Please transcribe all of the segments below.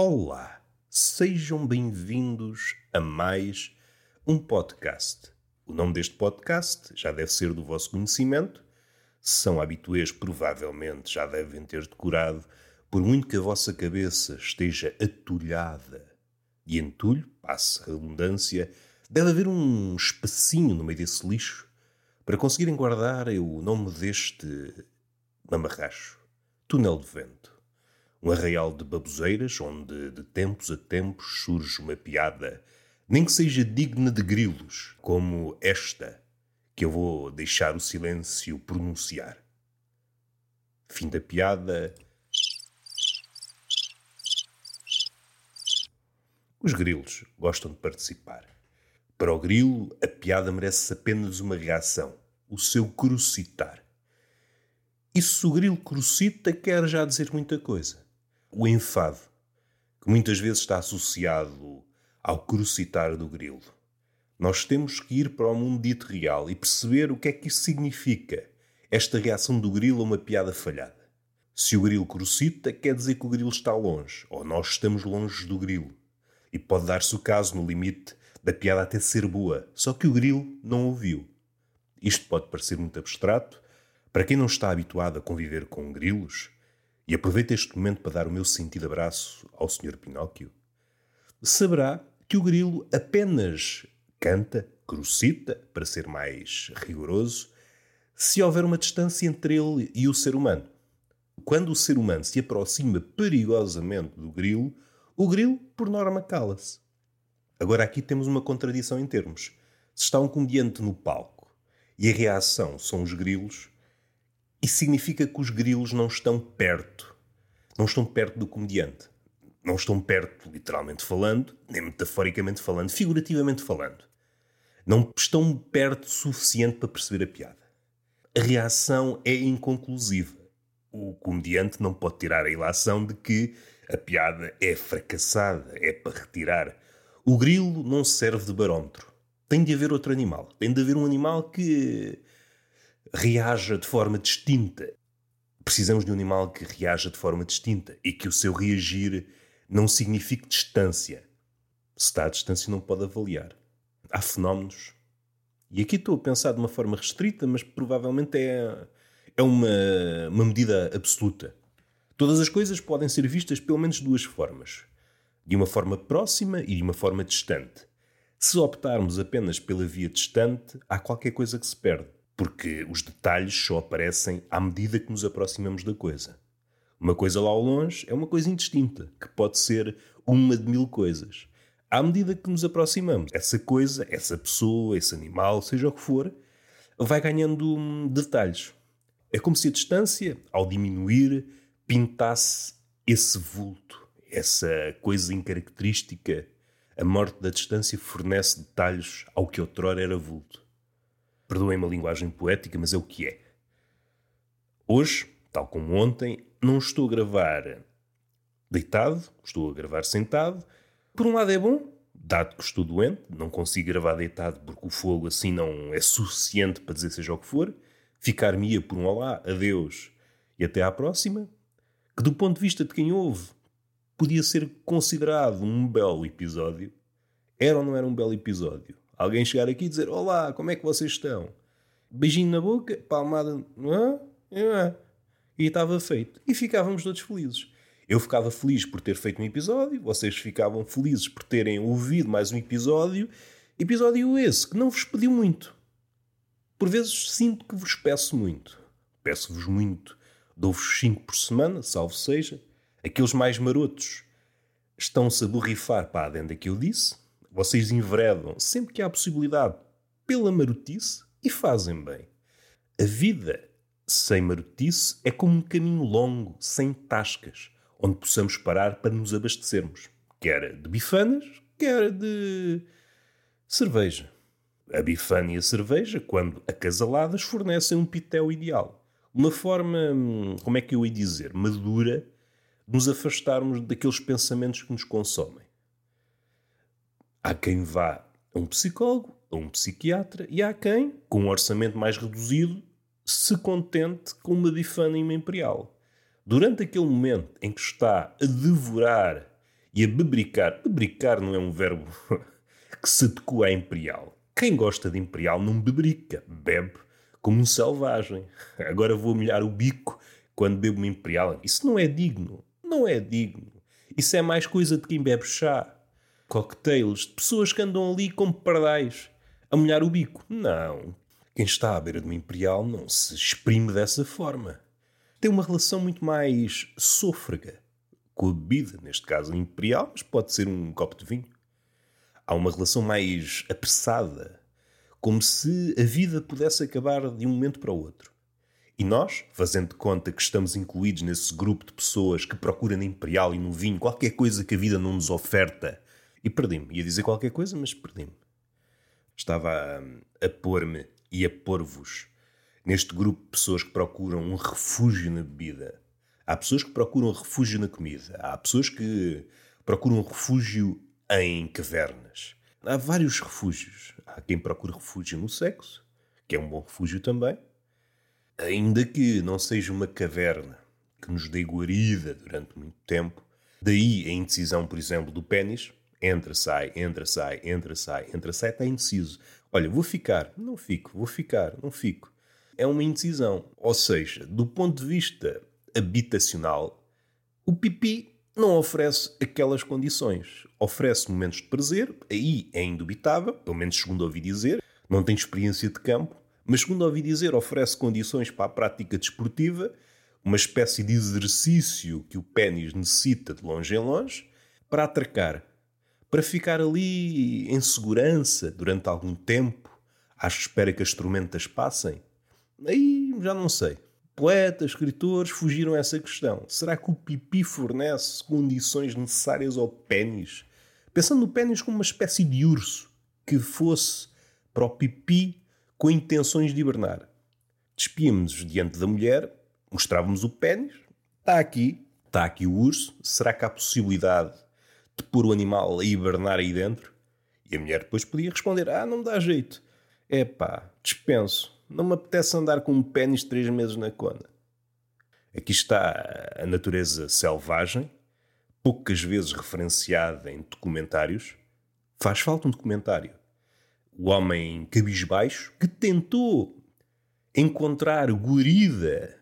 Olá, sejam bem-vindos a mais um podcast. O nome deste podcast já deve ser do vosso conhecimento. Se são habituês, provavelmente já devem ter decorado, por muito que a vossa cabeça esteja atulhada de entulho, passe a redundância, deve haver um espacinho no meio desse lixo para conseguirem guardar o nome deste mamarracho. Túnel de vento. Um arraial de baboseiras onde de tempos a tempos surge uma piada, nem que seja digna de grilos, como esta, que eu vou deixar o silêncio pronunciar. Fim da piada. Os grilos gostam de participar. Para o grilo, a piada merece apenas uma reação: o seu crucitar. E se o grilo crucita, quer já dizer muita coisa. O enfado, que muitas vezes está associado ao crucitar do grilo. Nós temos que ir para o mundo dito real e perceber o que é que isso significa, esta reação do grilo a uma piada falhada. Se o grilo crucita, quer dizer que o grilo está longe, ou nós estamos longe do grilo. E pode dar-se o caso, no limite, da piada até ser boa, só que o grilo não ouviu. Isto pode parecer muito abstrato. Para quem não está habituado a conviver com grilos, e aproveito este momento para dar o meu sentido abraço ao Sr. Pinóquio, saberá que o grilo apenas canta, crucita, para ser mais rigoroso, se houver uma distância entre ele e o ser humano. Quando o ser humano se aproxima perigosamente do grilo, o grilo, por norma, cala-se. Agora aqui temos uma contradição em termos. Se está um comediante no palco e a reação são os grilos, isso significa que os grilos não estão perto. Não estão perto do comediante. Não estão perto, literalmente falando, nem metaforicamente falando, figurativamente falando. Não estão perto o suficiente para perceber a piada. A reação é inconclusiva. O comediante não pode tirar a ilação de que a piada é fracassada, é para retirar. O grilo não serve de barómetro. Tem de haver outro animal. Tem de haver um animal que reaja de forma distinta. Precisamos de um animal que reaja de forma distinta e que o seu reagir não signifique distância. Se está à distância, não pode avaliar. Há fenómenos. E aqui estou a pensar de uma forma restrita, mas provavelmente é, é uma, uma medida absoluta. Todas as coisas podem ser vistas pelo menos duas formas: de uma forma próxima e de uma forma distante. Se optarmos apenas pela via distante, há qualquer coisa que se perde porque os detalhes só aparecem à medida que nos aproximamos da coisa. Uma coisa lá ao longe é uma coisa indistinta, que pode ser uma de mil coisas. À medida que nos aproximamos, essa coisa, essa pessoa, esse animal, seja o que for, vai ganhando hum, detalhes. É como se a distância, ao diminuir, pintasse esse vulto, essa coisa incaracterística. A morte da distância fornece detalhes ao que outrora era vulto. Perdoem-me a linguagem poética, mas é o que é. Hoje, tal como ontem, não estou a gravar deitado, estou a gravar sentado. Por um lado é bom, dado que estou doente, não consigo gravar deitado porque o fogo assim não é suficiente para dizer seja o que for. Ficar-me-ia por um olá, adeus e até à próxima. Que do ponto de vista de quem ouve, podia ser considerado um belo episódio. Era ou não era um belo episódio? Alguém chegar aqui e dizer: Olá, como é que vocês estão? Beijinho na boca, palmada. E estava feito. E ficávamos todos felizes. Eu ficava feliz por ter feito um episódio, vocês ficavam felizes por terem ouvido mais um episódio. Episódio esse que não vos pediu muito. Por vezes sinto que vos peço muito. Peço-vos muito. Dou-vos 5 por semana, salvo seja. Aqueles mais marotos estão-se a borrifar para a adenda que eu disse vocês enveredam sempre que há possibilidade pela marotice e fazem bem. A vida sem marotice é como um caminho longo, sem tascas, onde possamos parar para nos abastecermos, quer de bifanas, quer de cerveja. A bifana e a cerveja, quando acasaladas, fornecem um pitel ideal. Uma forma, hum, como é que eu ia dizer, madura, de nos afastarmos daqueles pensamentos que nos consomem. Há quem vá a um psicólogo, a um psiquiatra, e há quem, com um orçamento mais reduzido, se contente com uma bifana imperial. Durante aquele momento em que está a devorar e a bebricar. Bebricar não é um verbo que se adequa à imperial. Quem gosta de imperial não bebrica, bebe como um selvagem. Agora vou molhar o bico quando bebo uma imperial. Isso não é digno. Não é digno. Isso é mais coisa de quem bebe chá. Cocktails de pessoas que andam ali como pardais a molhar o bico. Não. Quem está à beira de uma imperial não se exprime dessa forma. Tem uma relação muito mais sôfrega com a bebida, neste caso imperial, mas pode ser um copo de vinho. Há uma relação mais apressada, como se a vida pudesse acabar de um momento para o outro. E nós, fazendo de conta que estamos incluídos nesse grupo de pessoas que procura na Imperial e no vinho qualquer coisa que a vida não nos oferta, e perdi-me. Ia dizer qualquer coisa, mas perdi-me. Estava a, a pôr-me e a pôr-vos neste grupo de pessoas que procuram um refúgio na bebida. Há pessoas que procuram refúgio na comida. Há pessoas que procuram refúgio em cavernas. Há vários refúgios. Há quem procure refúgio no sexo, que é um bom refúgio também. Ainda que não seja uma caverna que nos dê guarida durante muito tempo. Daí a indecisão, por exemplo, do pênis. Entra, sai, entra, sai, entra, sai, entra, sai, está indeciso. Olha, vou ficar, não fico, vou ficar, não fico. É uma indecisão. Ou seja, do ponto de vista habitacional, o pipi não oferece aquelas condições. Oferece momentos de prazer, aí é indubitável, pelo menos segundo ouvi dizer, não tenho experiência de campo, mas segundo ouvi dizer, oferece condições para a prática desportiva, uma espécie de exercício que o pênis necessita de longe em longe, para atracar, para ficar ali em segurança durante algum tempo, à espera que as tormentas passem. Aí já não sei. Poetas, escritores fugiram a essa questão. Será que o pipi fornece condições necessárias ao pênis? Pensando no pênis como uma espécie de urso que fosse para o pipi com intenções de hibernar. Despíamos-nos diante da mulher, mostrávamos o pênis, está aqui, está aqui o urso, será que há possibilidade de pôr o animal a hibernar aí dentro? E a mulher depois podia responder, ah, não me dá jeito. É pá, dispenso, não me apetece andar com um pênis três meses na cona. Aqui está a natureza selvagem, poucas vezes referenciada em documentários. Faz falta um documentário o homem cabisbaixo, que tentou encontrar guarida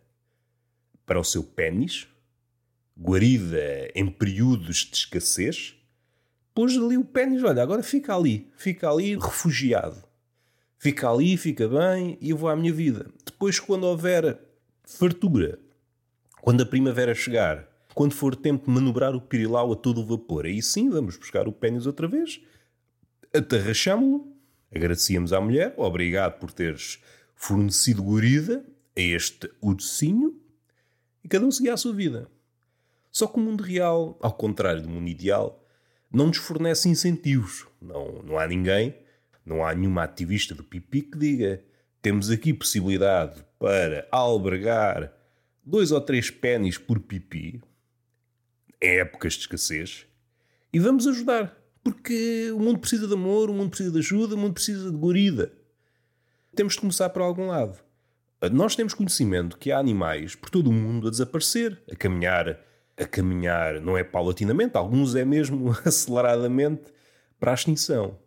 para o seu pênis, guarida em períodos de escassez, pôs ali o pênis, olha, agora fica ali, fica ali refugiado. Fica ali, fica bem e eu vou à minha vida. Depois, quando houver fartura, quando a primavera chegar, quando for tempo de manobrar o pirilau a todo o vapor, aí sim vamos buscar o pênis outra vez, atarrachámo-lo Agradecíamos à mulher, obrigado por teres fornecido guarida a este ursinho, e cada um seguia a sua vida. Só que o mundo real, ao contrário do mundo ideal, não nos fornece incentivos. Não, não há ninguém, não há nenhuma ativista do pipi que diga temos aqui possibilidade para albergar dois ou três pênis por pipi em épocas de escassez e vamos ajudar. Porque o mundo precisa de amor, o mundo precisa de ajuda, o mundo precisa de guarida. Temos de começar por algum lado. Nós temos conhecimento que há animais por todo o mundo a desaparecer, a caminhar, a caminhar, não é paulatinamente, alguns é mesmo aceleradamente para a extinção.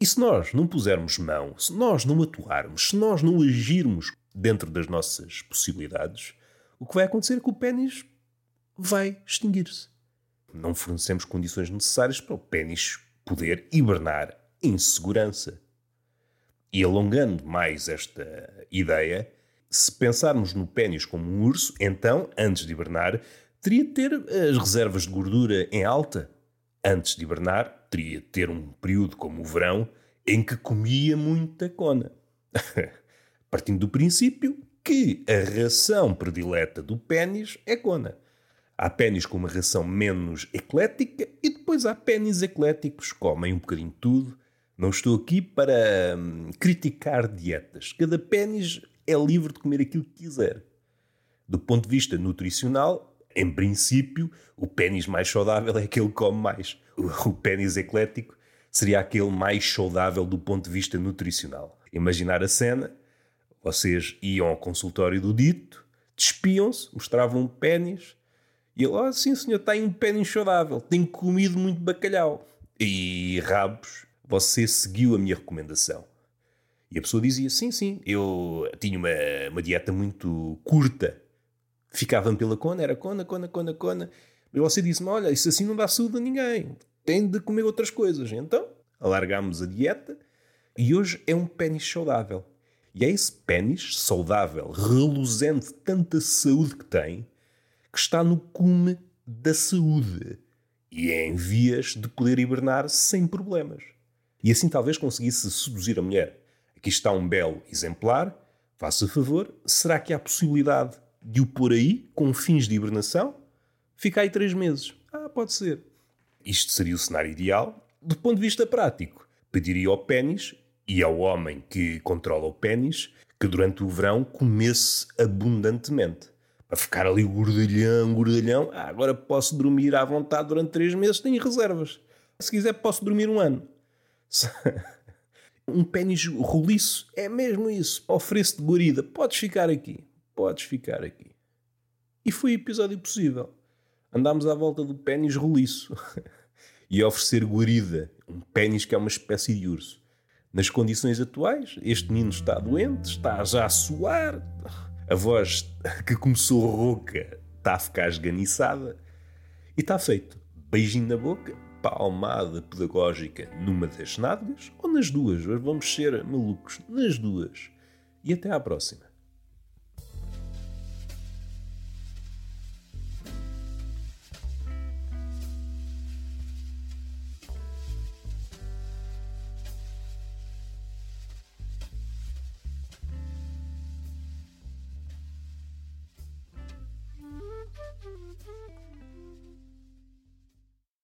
E se nós não pusermos mão, se nós não atuarmos, se nós não agirmos dentro das nossas possibilidades, o que vai acontecer é que o pênis vai extinguir-se não fornecemos condições necessárias para o pênis poder hibernar em segurança. E alongando mais esta ideia, se pensarmos no pênis como um urso, então, antes de hibernar, teria de ter as reservas de gordura em alta. Antes de hibernar, teria de ter um período como o verão em que comia muita cona. Partindo do princípio que a ração predileta do pênis é cona. Há pênis com uma ração menos eclética e depois há pênis ecléticos, comem um bocadinho de tudo. Não estou aqui para hum, criticar dietas. Cada pênis é livre de comer aquilo que quiser. Do ponto de vista nutricional, em princípio, o pênis mais saudável é aquele que come mais. O, o pênis eclético seria aquele mais saudável do ponto de vista nutricional. Imaginar a cena: vocês iam ao consultório do dito, despiam-se, mostravam um pênis E ele, oh, sim senhor, tem um pênis saudável, tenho comido muito bacalhau. E rabos, você seguiu a minha recomendação. E a pessoa dizia, sim, sim, eu tinha uma, uma dieta muito curta. Ficava-me pela cona, era cona, cona, cona, cona. E você disse-me, olha, isso assim não dá saúde a ninguém. Tem de comer outras coisas. Então, alargámos a dieta e hoje é um pênis saudável. E é esse pênis saudável, reluzente, tanta saúde que tem, que está no cume da saúde e é em vias de poder hibernar sem problemas. E assim talvez conseguisse seduzir a mulher. Aqui está um belo exemplar, faça favor, será que há possibilidade de o pôr aí com fins de hibernação? Fica aí três meses. Ah, pode ser. Isto seria o cenário ideal. Do ponto de vista prático, pediria ao pênis e ao homem que controla o pênis que durante o verão comesse abundantemente a ficar ali gordalhão, gordalhão. Ah, agora posso dormir à vontade durante três meses, tenho reservas. Se quiser, posso dormir um ano. um pênis roliço é mesmo isso. Ofereço-te guarida. Podes ficar aqui. Podes ficar aqui. E foi episódio possível. Andámos à volta do pênis roliço e oferecer guarida. Um pênis que é uma espécie de urso. Nas condições atuais, este menino está doente, está já a suar a voz que começou rouca está a ficar esganiçada e está feito. Beijinho na boca, palmada pedagógica numa das nádegas ou nas duas. Vamos ser malucos nas duas. E até à próxima.